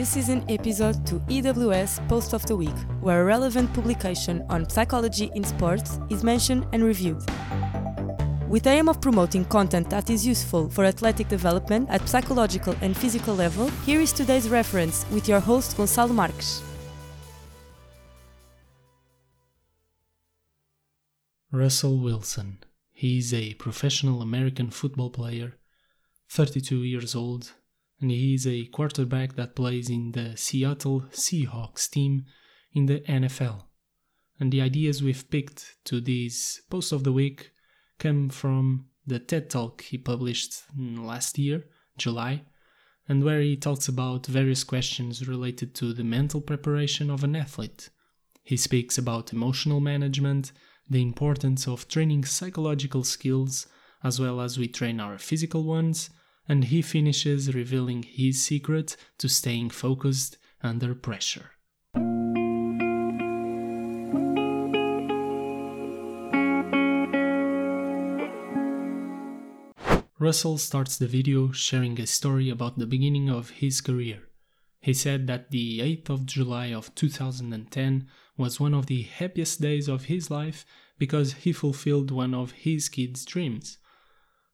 This is an episode to EWS Post of the Week, where a relevant publication on psychology in sports is mentioned and reviewed. With the aim of promoting content that is useful for athletic development at psychological and physical level, here is today's reference with your host Gonçalo Marques. Russell Wilson. He is a professional American football player, 32 years old, and he is a quarterback that plays in the Seattle Seahawks team in the NFL. And the ideas we've picked to this post of the week come from the TED Talk he published last year, July, and where he talks about various questions related to the mental preparation of an athlete. He speaks about emotional management, the importance of training psychological skills as well as we train our physical ones, and he finishes revealing his secret to staying focused under pressure. Russell starts the video sharing a story about the beginning of his career. He said that the 8th of July of 2010 was one of the happiest days of his life because he fulfilled one of his kids' dreams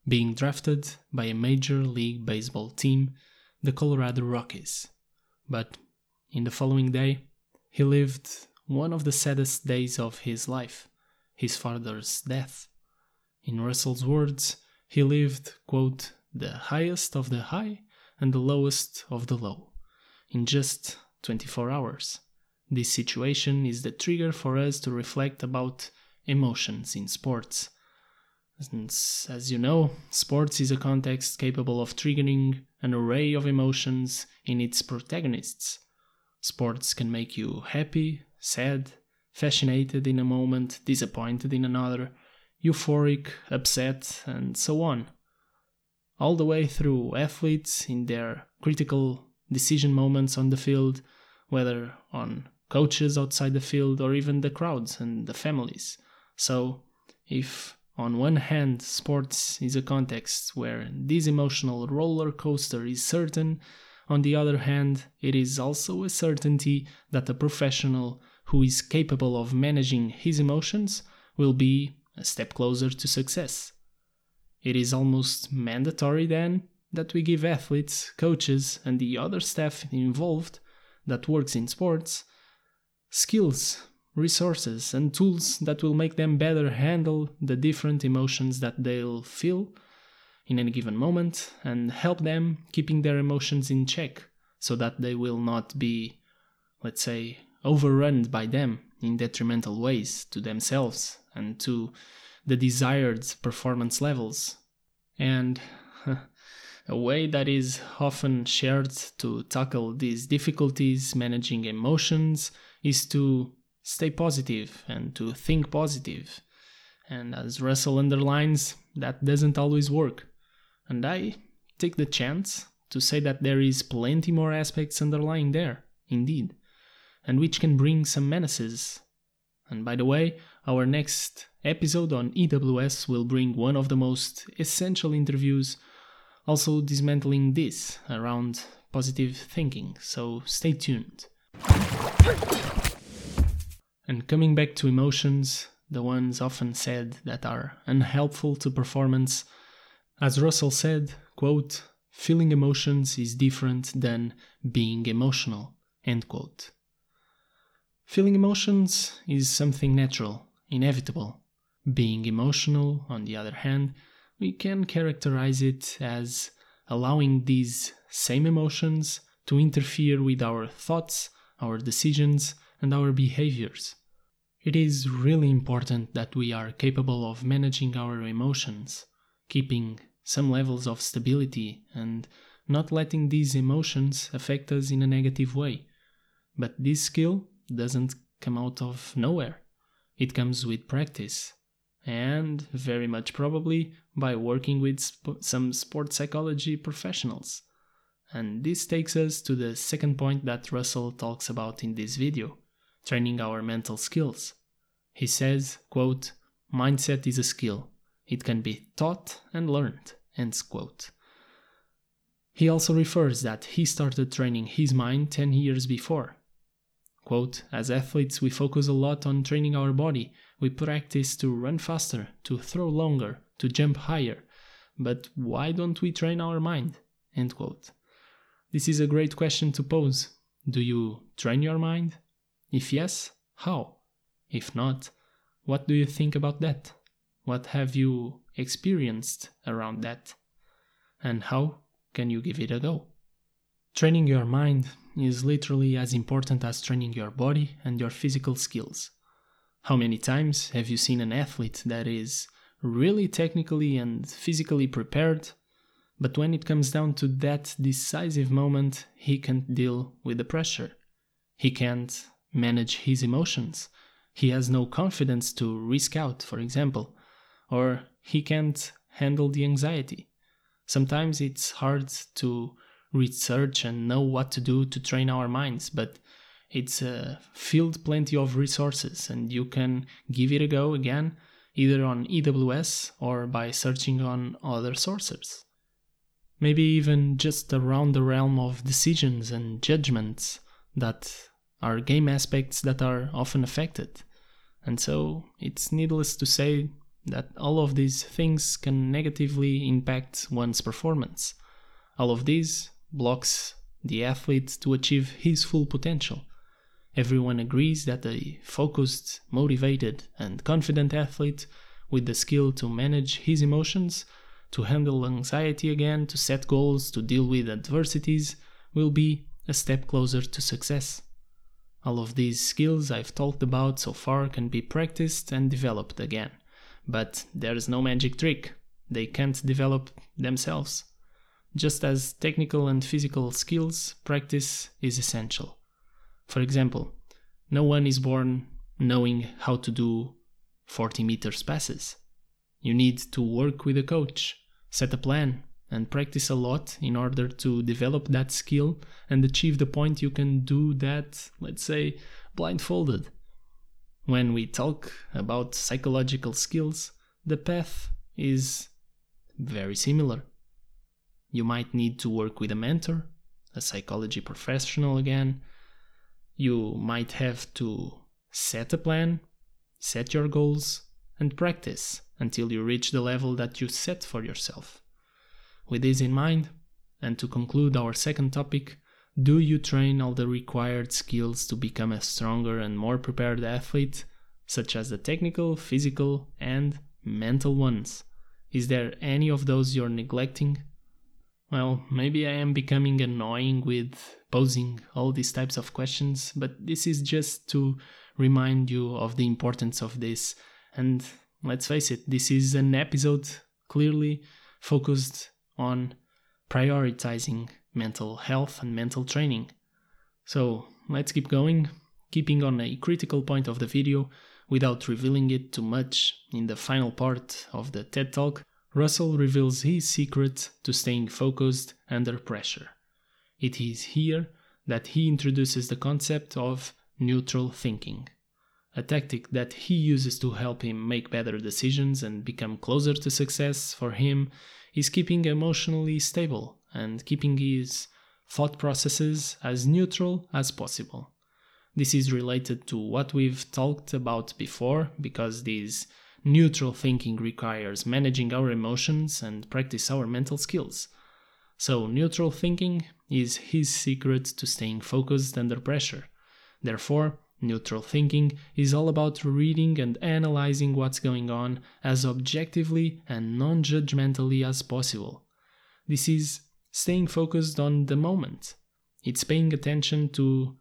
being drafted by a Major League Baseball team, the Colorado Rockies. But in the following day, he lived one of the saddest days of his life his father's death. In Russell's words, he lived, quote, the highest of the high and the lowest of the low in just 24 hours. This situation is the trigger for us to reflect about emotions in sports. Since, as you know, sports is a context capable of triggering an array of emotions in its protagonists. Sports can make you happy, sad, fascinated in a moment, disappointed in another, euphoric, upset, and so on. All the way through athletes in their critical decision moments on the field, whether on coaches outside the field or even the crowds and the families. So, if on one hand sports is a context where this emotional roller coaster is certain, on the other hand, it is also a certainty that a professional who is capable of managing his emotions will be a step closer to success. It is almost mandatory then that we give athletes, coaches, and the other staff involved that works in sports skills, resources, and tools that will make them better handle the different emotions that they'll feel in any given moment and help them keeping their emotions in check so that they will not be, let's say, overrun by them in detrimental ways to themselves and to the desired performance levels. And a way that is often shared to tackle these difficulties managing emotions is to stay positive and to think positive. And as Russell underlines, that doesn't always work. And I take the chance to say that there is plenty more aspects underlying there, indeed, and which can bring some menaces. And by the way, our next episode on EWS will bring one of the most essential interviews, also dismantling this around positive thinking, so stay tuned. And coming back to emotions, the ones often said that are unhelpful to performance, as Russell said, quote, feeling emotions is different than being emotional, end quote. Feeling emotions is something natural, inevitable. Being emotional, on the other hand, we can characterize it as allowing these same emotions to interfere with our thoughts, our decisions, and our behaviors. It is really important that we are capable of managing our emotions, keeping some levels of stability, and not letting these emotions affect us in a negative way. But this skill doesn't come out of nowhere. It comes with practice, and very much probably by working with sp- some sports psychology professionals. And this takes us to the second point that Russell talks about in this video training our mental skills. He says, quote, mindset is a skill. It can be taught and learned, end quote. He also refers that he started training his mind 10 years before. Quote, As athletes, we focus a lot on training our body. We practice to run faster, to throw longer, to jump higher. But why don't we train our mind? End quote. This is a great question to pose. Do you train your mind? If yes, how? If not, what do you think about that? What have you experienced around that? And how can you give it a go? Training your mind is literally as important as training your body and your physical skills. How many times have you seen an athlete that is really technically and physically prepared, but when it comes down to that decisive moment, he can't deal with the pressure? He can't manage his emotions. He has no confidence to risk out, for example, or he can't handle the anxiety. Sometimes it's hard to research and know what to do to train our minds, but it's uh, filled plenty of resources and you can give it a go again either on EWS or by searching on other sources. Maybe even just around the realm of decisions and judgments that are game aspects that are often affected. And so it's needless to say that all of these things can negatively impact one's performance. All of these blocks the athlete to achieve his full potential. Everyone agrees that a focused, motivated, and confident athlete with the skill to manage his emotions, to handle anxiety again, to set goals, to deal with adversities, will be a step closer to success. All of these skills I've talked about so far can be practiced and developed again. But there's no magic trick. They can't develop themselves. Just as technical and physical skills, practice is essential. For example, no one is born knowing how to do 40 meters passes. You need to work with a coach, set a plan, and practice a lot in order to develop that skill and achieve the point you can do that, let's say, blindfolded. When we talk about psychological skills, the path is very similar. You might need to work with a mentor, a psychology professional again. You might have to set a plan, set your goals, and practice until you reach the level that you set for yourself. With this in mind, and to conclude our second topic, do you train all the required skills to become a stronger and more prepared athlete, such as the technical, physical, and mental ones? Is there any of those you're neglecting? Well, maybe I am becoming annoying with posing all these types of questions, but this is just to remind you of the importance of this. And let's face it, this is an episode clearly focused on prioritizing mental health and mental training. So let's keep going, keeping on a critical point of the video without revealing it too much. In the final part of the TED Talk, Russell reveals his secret to staying focused under pressure. It is here that he introduces the concept of neutral thinking, a tactic that he uses to help him make better decisions and become closer to success for him is keeping emotionally stable and keeping his thought processes as neutral as possible. This is related to what we've talked about before because this neutral thinking requires managing our emotions and practice our mental skills. So, neutral thinking is his secret to staying focused under pressure. Therefore, neutral thinking is all about reading and analyzing what's going on as objectively and non judgmentally as possible. This is staying focused on the moment. It's paying attention to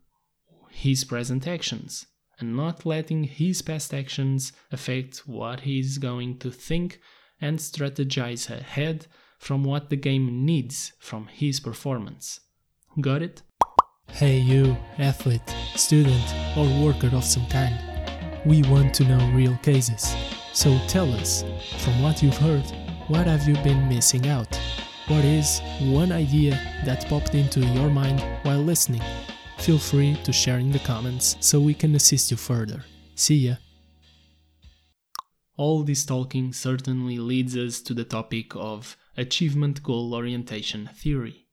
his present actions and not letting his past actions affect what he's going to think and strategize ahead from what the game needs from his performance. Got it? Hey, you, athlete, student, or worker of some kind. We want to know real cases. So tell us, from what you've heard, what have you been missing out? What is one idea that popped into your mind while listening? Feel free to share in the comments so we can assist you further. See ya! All this talking certainly leads us to the topic of achievement goal orientation theory.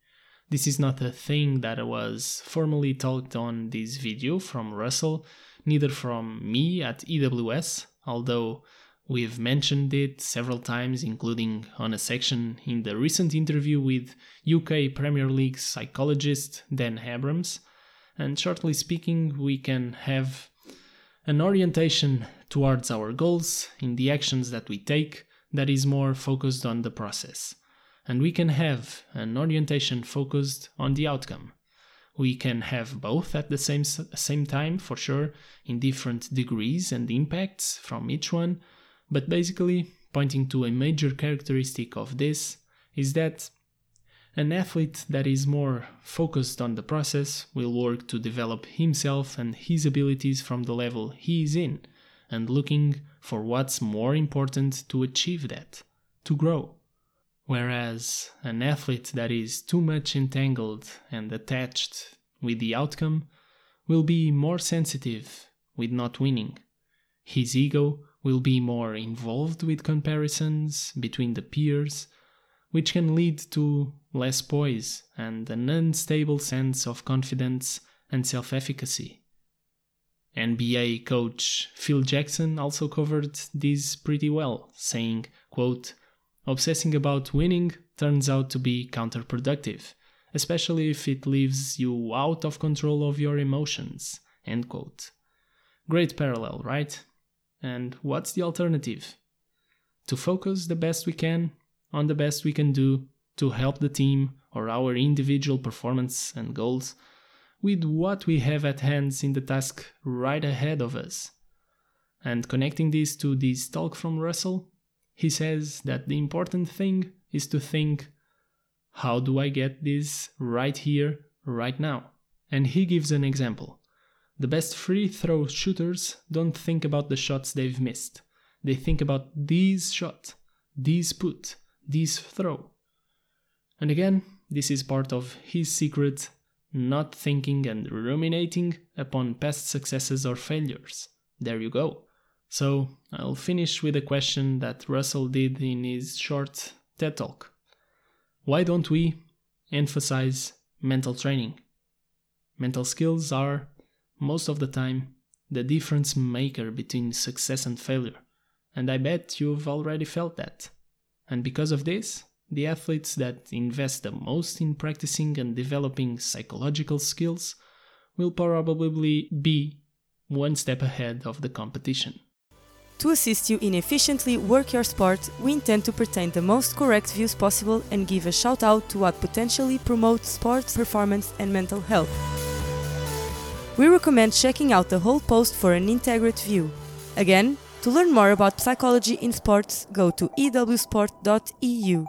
This is not a thing that was formally talked on this video from Russell, neither from me at EWS, although we've mentioned it several times, including on a section in the recent interview with UK Premier League psychologist Dan Abrahams. And shortly speaking, we can have an orientation towards our goals in the actions that we take that is more focused on the process. And we can have an orientation focused on the outcome. We can have both at the same, same time, for sure, in different degrees and impacts from each one, but basically, pointing to a major characteristic of this is that an athlete that is more focused on the process will work to develop himself and his abilities from the level he is in, and looking for what's more important to achieve that, to grow. Whereas an athlete that is too much entangled and attached with the outcome will be more sensitive with not winning. His ego will be more involved with comparisons between the peers, which can lead to less poise and an unstable sense of confidence and self efficacy. NBA coach Phil Jackson also covered this pretty well, saying, quote, Obsessing about winning turns out to be counterproductive, especially if it leaves you out of control of your emotions. End quote. Great parallel, right? And what's the alternative? To focus the best we can on the best we can do to help the team or our individual performance and goals with what we have at hand in the task right ahead of us. And connecting this to this talk from Russell, he says that the important thing is to think how do I get this right here, right now? And he gives an example. The best free throw shooters don't think about the shots they've missed. They think about these shot, these put, these throw. And again, this is part of his secret not thinking and ruminating upon past successes or failures. There you go. So I'll finish with a question that Russell did in his short TED Talk. Why don't we emphasize mental training? Mental skills are, most of the time, the difference maker between success and failure. And I bet you've already felt that. And because of this, the athletes that invest the most in practicing and developing psychological skills will probably be one step ahead of the competition. To assist you in efficiently work your sport, we intend to pertain the most correct views possible and give a shout out to what potentially promotes sports performance and mental health. We recommend checking out the whole post for an integrate view. Again, to learn more about psychology in sports, go to ewsport.eu.